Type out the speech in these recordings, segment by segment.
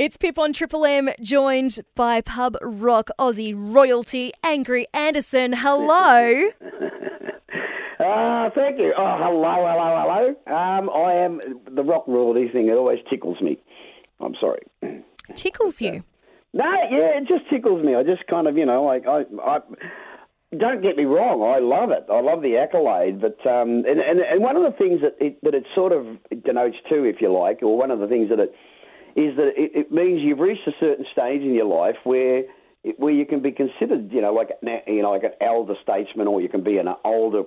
It's Pip on Triple M, joined by pub rock Aussie royalty, Angry Anderson. Hello. Uh, thank you. Oh, hello, hello, hello. Um, I am the rock royalty thing. It always tickles me. I'm sorry. Tickles you. No, yeah, it just tickles me. I just kind of, you know, like I, I don't get me wrong. I love it. I love the accolade. But um, and, and and one of the things that it, that it sort of denotes too, if you like, or one of the things that it is that it, it means you've reached a certain stage in your life where where you can be considered, you know, like you know, like an elder statesman, or you can be an older,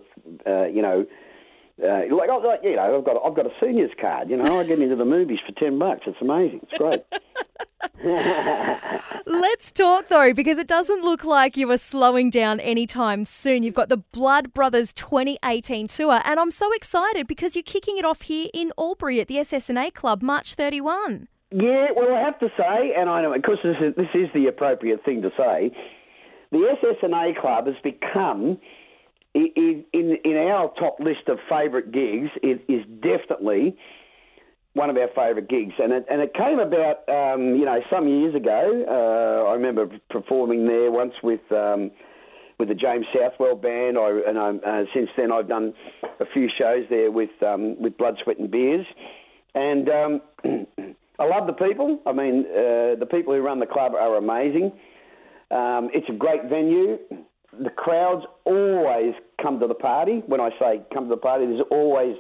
uh, you know, uh, like, like you know, I've got I've got a seniors card. You know, I get into the movies for ten bucks. It's amazing. It's great. Let's talk though, because it doesn't look like you are slowing down anytime soon. You've got the Blood Brothers 2018 tour, and I'm so excited because you're kicking it off here in Albury at the SS&A Club, March 31. Yeah, well, I have to say, and I know, of course, this is, this is the appropriate thing to say. The SS&A Club has become, in, in, in our top list of favourite gigs, it is definitely one of our favourite gigs, and it and it came about, um, you know, some years ago. Uh, I remember performing there once with um, with the James Southwell band. I and I, uh, since then I've done a few shows there with um, with Blood, Sweat and Beers, and um, I love the people. I mean, uh, the people who run the club are amazing. Um, it's a great venue. The crowds always come to the party. When I say come to the party, there's always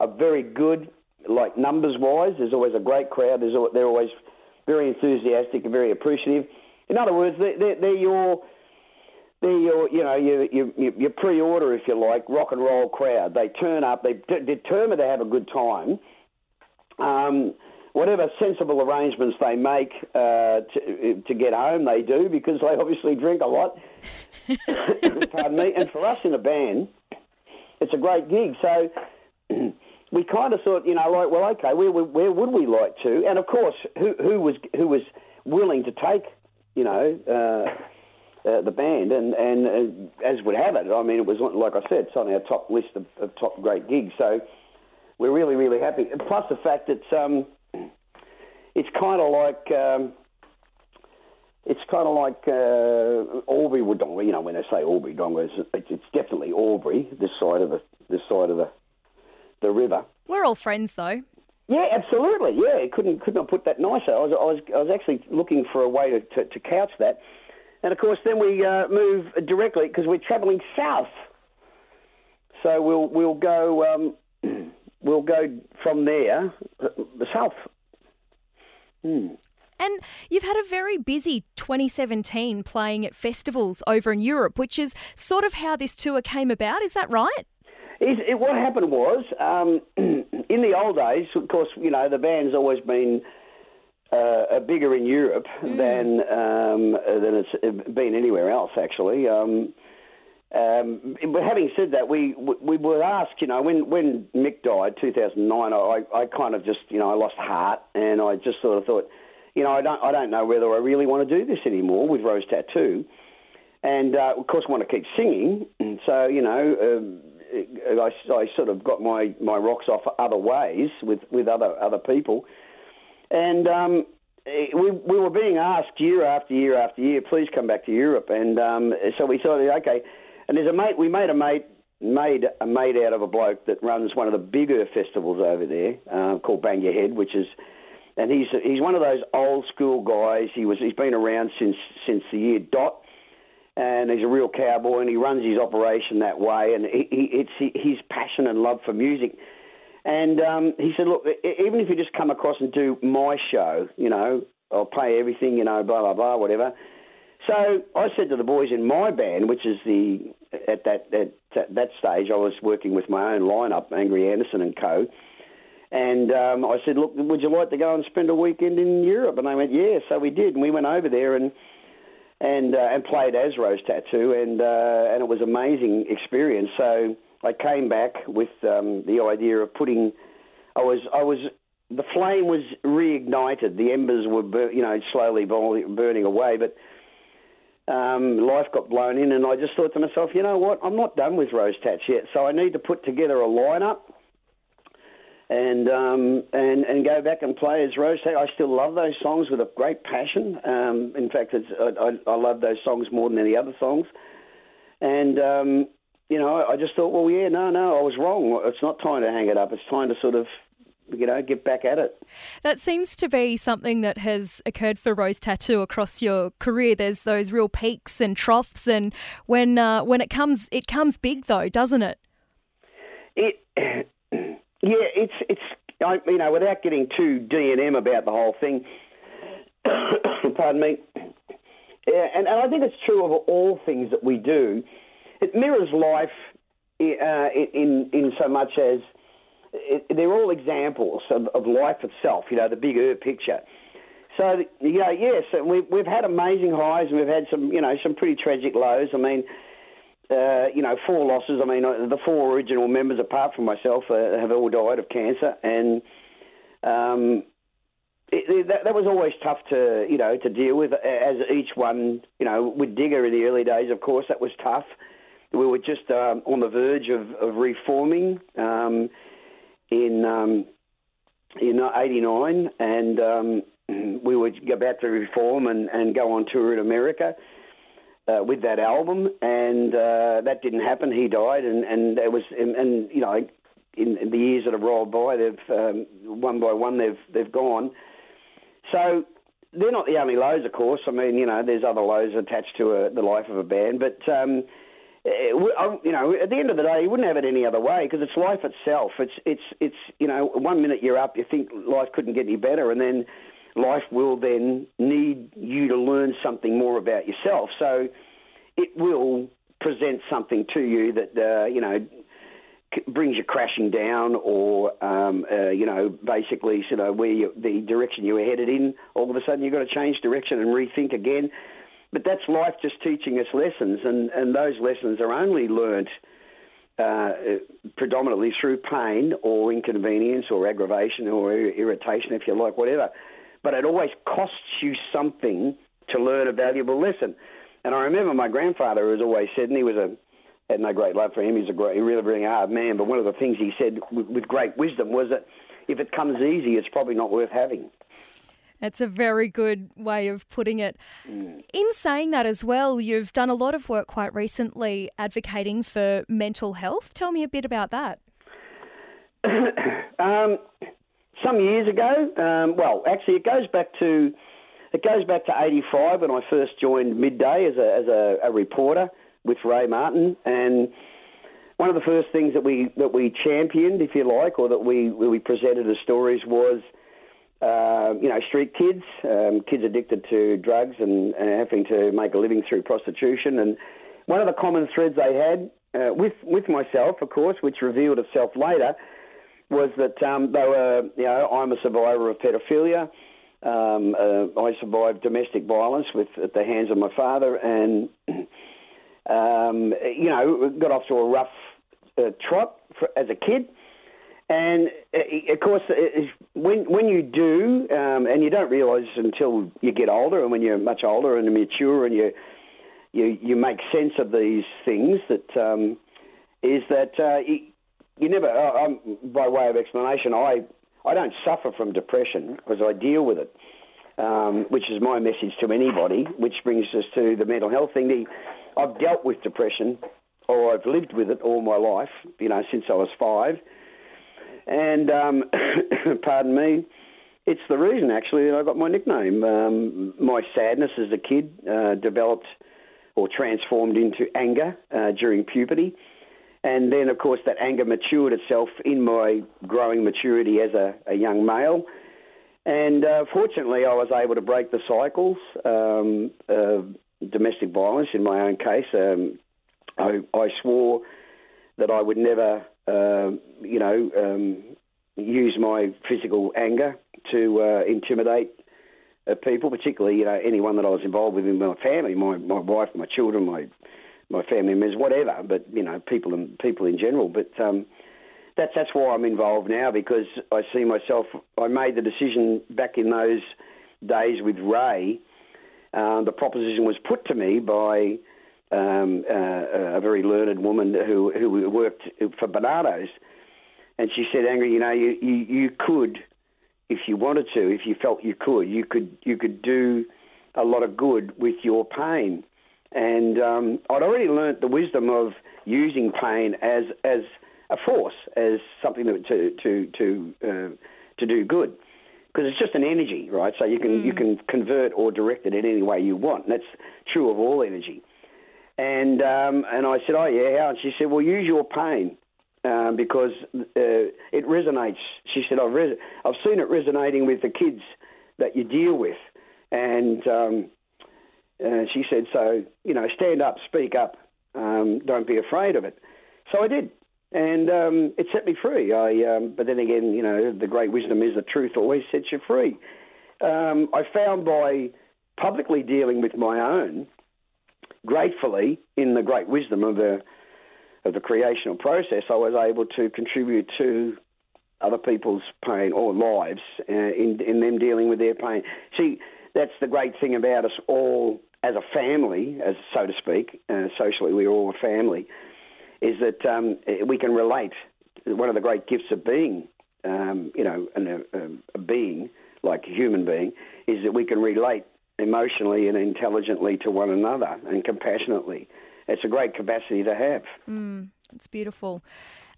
a very good, like numbers wise, there's always a great crowd. There's, they're always very enthusiastic and very appreciative. In other words, they're, they're, they're your they're your, you know, your, your, your pre-order, if you like, rock and roll crowd. They turn up. They are determined to have a good time. Um, whatever sensible arrangements they make uh, to, to get home, they do because they obviously drink a lot. Pardon me. And for us in a band, it's a great gig. So we kind of thought, you know, like, well, okay, where, where would we like to? And of course, who, who was who was willing to take, you know. Uh, uh, the band, and and uh, as would have it, I mean, it was like I said, it's on our top list of, of top great gigs. So we're really, really happy. Plus the fact that um, it's kind of like um, it's kind of like uh, Albury Wodonga. You know, when they say Albury Wodonga, it's, it's definitely Albury, this side of the this side of the the river. We're all friends, though. Yeah, absolutely. Yeah, couldn't could not put that nicer. I was I was I was actually looking for a way to to, to couch that, and of course then we uh, move directly because we're travelling south. So we'll we'll go um, we'll go from there uh, south Hmm. And you've had a very busy 2017 playing at festivals over in Europe, which is sort of how this tour came about. Is that right? It, it, what happened was, um, in the old days, of course, you know, the band's always been uh, bigger in Europe mm. than um, than it's been anywhere else, actually. Um, um, but having said that, we we were asked, you know, when when Mick died, 2009, I I kind of just, you know, I lost heart, and I just sort of thought, you know, I don't I don't know whether I really want to do this anymore with Rose Tattoo, and uh, of course I want to keep singing, so you know. Um, I, I sort of got my, my rocks off other ways with, with other other people, and um, we we were being asked year after year after year, please come back to Europe, and um, so we thought, okay, and there's a mate. We made a mate made a mate out of a bloke that runs one of the bigger festivals over there uh, called Bang Your Head, which is, and he's he's one of those old school guys. He was he's been around since since the year dot, and he's a real cowboy, and he runs his operation that way. And he, he, it's his passion and love for music. And um, he said, look, even if you just come across and do my show, you know, I'll pay everything, you know, blah blah blah, whatever. So I said to the boys in my band, which is the at that at that stage I was working with my own lineup, Angry Anderson and Co. And um, I said, look, would you like to go and spend a weekend in Europe? And they went, yeah. So we did, and we went over there and and uh, and played as Rose Tattoo, and uh, and it was an amazing experience. So I came back with um, the idea of putting. I was I was the flame was reignited. The embers were bur- you know slowly burning away, but um, life got blown in, and I just thought to myself, you know what? I'm not done with Rose Tats yet, so I need to put together a lineup. and um, and and go back and play as Rose. I still love those songs with a great passion. Um, in fact, I, I, I love those songs more than any other songs. And um, you know, I just thought, well, yeah, no, no, I was wrong. It's not time to hang it up. It's time to sort of you know, get back at it. That seems to be something that has occurred for Rose Tattoo across your career. There's those real peaks and troughs, and when uh, when it comes, it comes big though, doesn't it? It, yeah, it's it's I, you know, without getting too D and M about the whole thing. pardon me. Yeah, and, and I think it's true of all things that we do. It mirrors life uh, in in so much as it, they're all examples of, of life itself, you know, the bigger picture. So, you know, yes, we've, we've had amazing highs and we've had some, you know, some pretty tragic lows. I mean, uh, you know, four losses. I mean, uh, the four original members, apart from myself, uh, have all died of cancer, and um, it, it, that, that was always tough to, you know, to deal with. As each one, you know, with Digger in the early days, of course, that was tough. We were just um, on the verge of, of reforming. Um, in um, in '89, and um, we were about to reform and, and go on tour in America. Uh, with that album, and uh, that didn't happen. He died, and and it was, and, and you know, in, in, the years that have rolled by, they've um, one by one they've they've gone. So they're not the only lows, of course. I mean, you know, there's other lows attached to a, the life of a band, but um, you know, at the end of the day, you wouldn't have it any other way because it's life itself. It's it's it's you know, one minute you're up, you think life couldn't get any better, and then life will then need you to learn something more about yourself. So it will present something to you that uh, you know brings you crashing down, or um, uh, you know, basically, you know, where you, the direction you were headed in. All of a sudden, you've got to change direction and rethink again. But that's life just teaching us lessons, and, and those lessons are only learnt uh, predominantly through pain or inconvenience or aggravation or irritation, if you like, whatever. But it always costs you something to learn a valuable lesson. And I remember my grandfather has always said, and he was a had no great love for him. He's a great, really, really hard man. But one of the things he said with, with great wisdom was that if it comes easy, it's probably not worth having. It's a very good way of putting it. Mm. In saying that as well, you've done a lot of work quite recently advocating for mental health. Tell me a bit about that. um, some years ago, um, well, actually, it goes back to it goes back to '85 when I first joined Midday as a as a, a reporter with Ray Martin, and one of the first things that we that we championed, if you like, or that we we presented as stories was uh, you know, street kids, um, kids addicted to drugs and, and, having to make a living through prostitution. And one of the common threads they had uh, with with myself, of course, which revealed itself later, was that um, they were, you know, I'm a survivor of pedophilia. Um, uh, I survived domestic violence with at the hands of my father, and um, you know, got off to a rough uh, trot for, as a kid. And uh, of course, when when you do, um, and you don't realise until you get older, and when you're much older and mature, and you you you make sense of these things, that um, is that uh, you, never. Uh, by way of explanation, I I don't suffer from depression because I deal with it, um, which is my message to anybody. Which brings us to the mental health thing. The, I've dealt with depression, or I've lived with it all my life. You know, since I was five and um, pardon me, it's the reason actually that I got my nickname. Um, my sadness as a kid uh, developed or transformed into anger uh, during puberty. And then, of course, that anger matured itself in my growing maturity as a, a young male. And uh, fortunately, I was able to break the cycles um, of domestic violence in my own case. Um, I, I swore that I would never uh, you know, um, use my physical anger to uh, intimidate uh, people, particularly you know anyone that I was involved with in my family, my my wife, my children, my my family members, whatever. But you know, people and people in general. But um, that's that's why I'm involved now because I see myself. I made the decision back in those days with Ray. Uh, the proposition was put to me by um, uh, a very learned woman who who worked for Barnardo's, and she said, "Angry, you know, you, you you could, if you wanted to, if you felt you could, you could you could do a lot of good with your pain." And um, I'd already learnt the wisdom of using pain as as a force, as something to to to uh, to do good, because it's just an energy, right? So you can mm. you can convert or direct it in any way you want. And that's true of all energy. And um, and I said, oh yeah, how? And she said, well, use your pain. Um, because uh, it resonates. She said, I've, res- I've seen it resonating with the kids that you deal with. And um, uh, she said, so, you know, stand up, speak up, um, don't be afraid of it. So I did. And um, it set me free. I, um, but then again, you know, the great wisdom is the truth always sets you free. Um, I found by publicly dealing with my own, gratefully, in the great wisdom of the of the creational process, I was able to contribute to other people's pain or lives uh, in in them dealing with their pain. See, that's the great thing about us all as a family, as so to speak. Uh, socially, we're all a family. Is that um, we can relate. One of the great gifts of being, um, you know, an, a, a being like a human being, is that we can relate emotionally and intelligently to one another and compassionately. It's a great capacity to have. Mm, it's beautiful.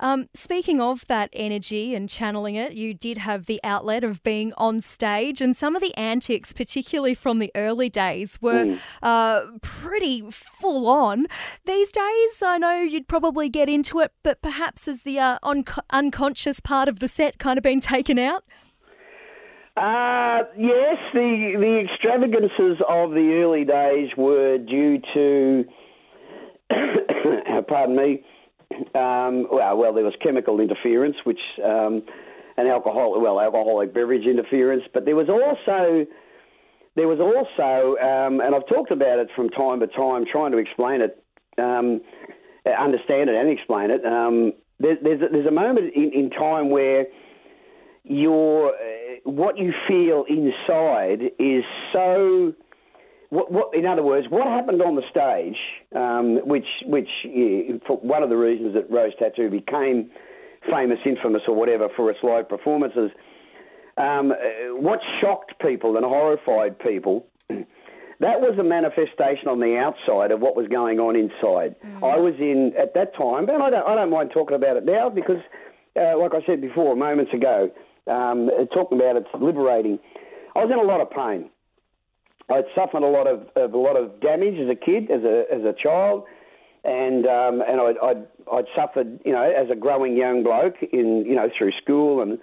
Um, speaking of that energy and channeling it, you did have the outlet of being on stage, and some of the antics, particularly from the early days, were mm. uh, pretty full on. These days, I know you'd probably get into it, but perhaps as the uh, un- unconscious part of the set kind of been taken out. Uh, yes, the the extravagances of the early days were due to, pardon me, um, well, well, there was chemical interference, which um, and alcohol, well, alcoholic beverage interference, but there was also there was also, um, and I've talked about it from time to time, trying to explain it, um, understand it, and explain it. Um, there, there's a, there's a moment in, in time where your what you feel inside is so what, what, in other words, what happened on the stage, um, which, which for one of the reasons that Rose Tattoo became famous, infamous, or whatever for its live performances, um, what shocked people and horrified people, that was a manifestation on the outside of what was going on inside. Mm. I was in at that time, and I don't, I don't mind talking about it now because, uh, like I said before, moments ago, um, talking about it's liberating. I was in a lot of pain. I'd suffered a lot of, of, a lot of damage as a kid, as a as a child, and um, and I'd, I'd I'd suffered, you know, as a growing young bloke in you know through school and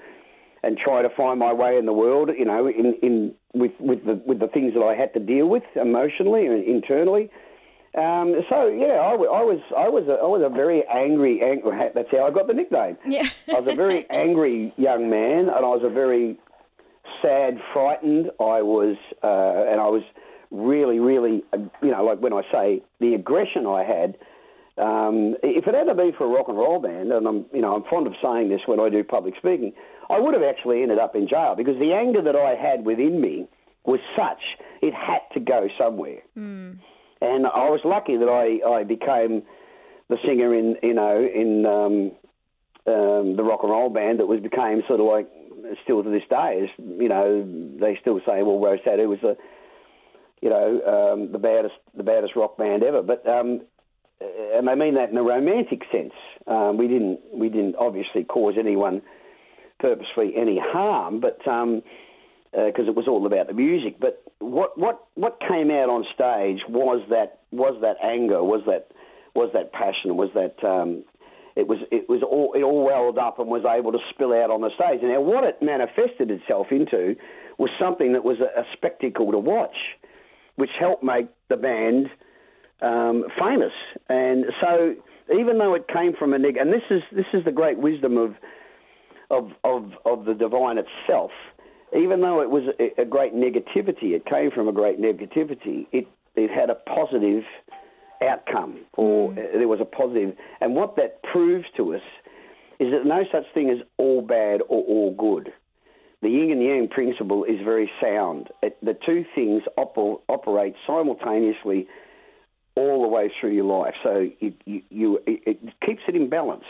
and try to find my way in the world, you know, in, in with with the with the things that I had to deal with emotionally and internally. Um, so yeah, I, I, was I was a, I was a very angry, angry. That's how I got the nickname. Yeah. I was a very angry young man, and I was a very sad, frightened. I was, uh, and I was really, really, uh, you know, like when I say the aggression I had. Um, if it hadn't been for a rock and roll band, and I'm, you know, I'm fond of saying this when I do public speaking, I would have actually ended up in jail because the anger that I had within me was such it had to go somewhere. Mm. And I was lucky that I, I became the singer in, you know, in um, um, the rock and roll band that was became sort of like still to this day is you know they still say well Rose Tattoo was the you know um, the baddest the baddest rock band ever, but um, and they mean that in a romantic sense. Um, we didn't we didn't obviously cause anyone purposefully any harm, but because uh, it was all about the music. But what what what came out on stage was that was that anger, was that was that passion, was that um, it was it was all it all welled up and was able to spill out on the stage. And Now, what it manifested itself into was something that was a, a spectacle to watch, which helped make the band um, famous. And so, even though it came from a neg, and this is this is the great wisdom of of of, of the divine itself. Even though it was a, a great negativity, it came from a great negativity. It it had a positive outcome or mm. there was a positive. And what that proves to us is that no such thing as all bad or all good. The yin and yang principle is very sound. It, the two things oper, operate simultaneously all the way through your life. So you, you, you, it keeps it in balance.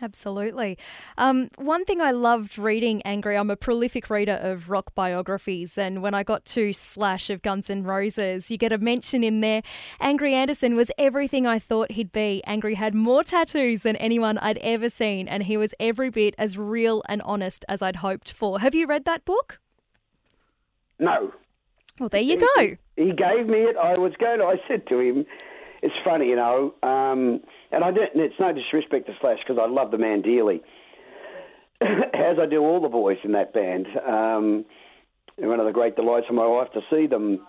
Absolutely. Um, one thing I loved reading, Angry, I'm a prolific reader of rock biographies, and when I got to Slash of Guns N' Roses, you get a mention in there. Angry Anderson was everything I thought he'd be. Angry had more tattoos than anyone I'd ever seen, and he was every bit as real and honest as I'd hoped for. Have you read that book? No. Well, there you go. He, he gave me it. I was going to, I said to him, it's funny, you know, um, and I don't, it's no disrespect to Slash because I love the man dearly, as I do all the boys in that band. Um, one of the great delights of my life to see them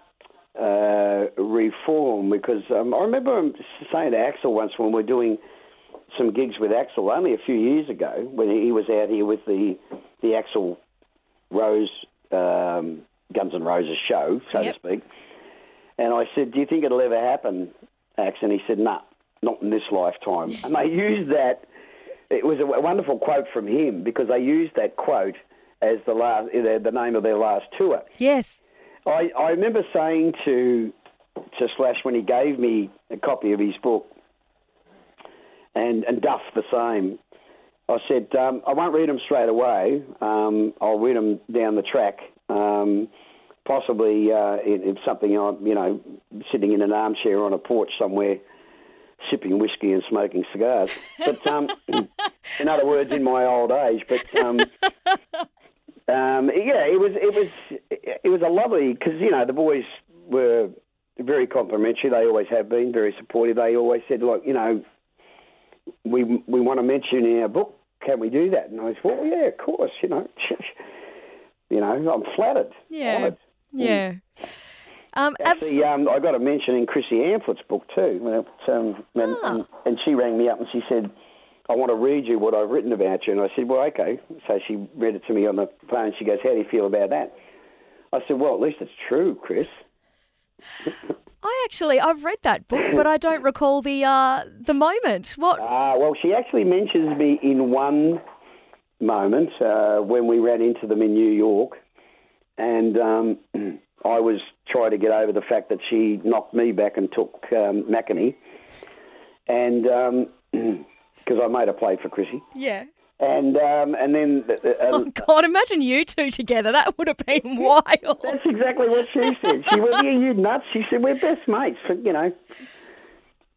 uh, reform because um, I remember saying to Axl once when we were doing some gigs with Axl only a few years ago when he was out here with the the Axl Rose um, Guns and Roses show, so Yep. to speak. And I said, "Do you think it'll ever happen, Ax?" And he said, "No, not in this lifetime." and they used that. It was a wonderful quote from him because they used that quote as the last, the, the name of their last tour. Yes. I, I remember saying to to Slash when he gave me a copy of his book, and and Duff the same. I said um, I won't read them straight away. Um, I'll read them down the track, um, possibly uh, in, in something I'm you know sitting in an armchair on a porch somewhere, sipping whiskey and smoking cigars. But um, in other words, in my old age. But um, um, yeah, it was it was it was a lovely because you know the boys were very complimentary. They always have been very supportive. They always said, look, you know, we we want to mention in our book. Can we do that? And I said, well, yeah, of course. You know, you know, I'm flattered. Yeah. honoured. Yeah. Um, Actually, um, I got a mention in Chrissy Amphlett's book too. It, um, and, Ah. and, and she rang me up and she said, I want to read you what I've written about you. And I said, well, okay. So she read it to me on the phone. She goes, how do you feel about that? I said, well, at least it's true, Chris. I actually I've read that book, but I don't recall the uh, the moment. What? Ah, well, she actually mentions me in one moment uh, when we ran into them in New York, and um, I was trying to get over the fact that she knocked me back and took um, and because I made a play for Chrissy, Yeah. and um, and then uh, Oh God! Imagine you two together. That would have been wild. that's exactly what she said. She went, "Yeah, you nuts." She said, "We're best mates, for, you know."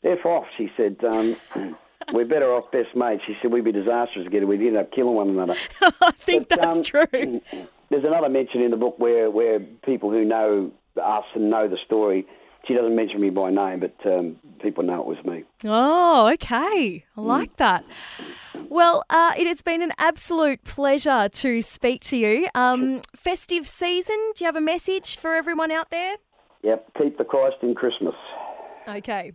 F off, she said. Um, we're better off best mates. She said we'd be disastrous together. We'd end up killing one another. I think But, that's um, true. There's another mention in the book where, where people who know us and know the story, she doesn't mention me by name, but um, people know it was me. Oh, okay. I like that. Well, uh, it has been an absolute pleasure to speak to you. Um, festive season. Do you have a message for everyone out there? Yep, keep the Christ in Christmas. Okay.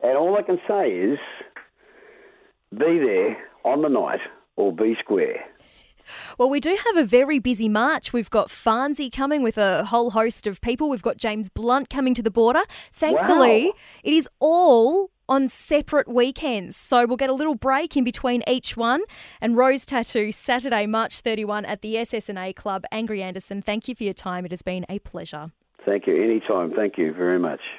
And all I can say is be there on the night or be square. Well, we do have a very busy March. We've got Farnsey coming with a whole host of people. We've got James Blunt coming to the border. Thankfully, Wow. it is all on separate weekends. So we'll get a little break in between each one. And Rose Tattoo, Saturday, March 31 at the SS&A Club. Angry Anderson, thank you for your time. It has been a pleasure. Thank you. Anytime. Thank you very much.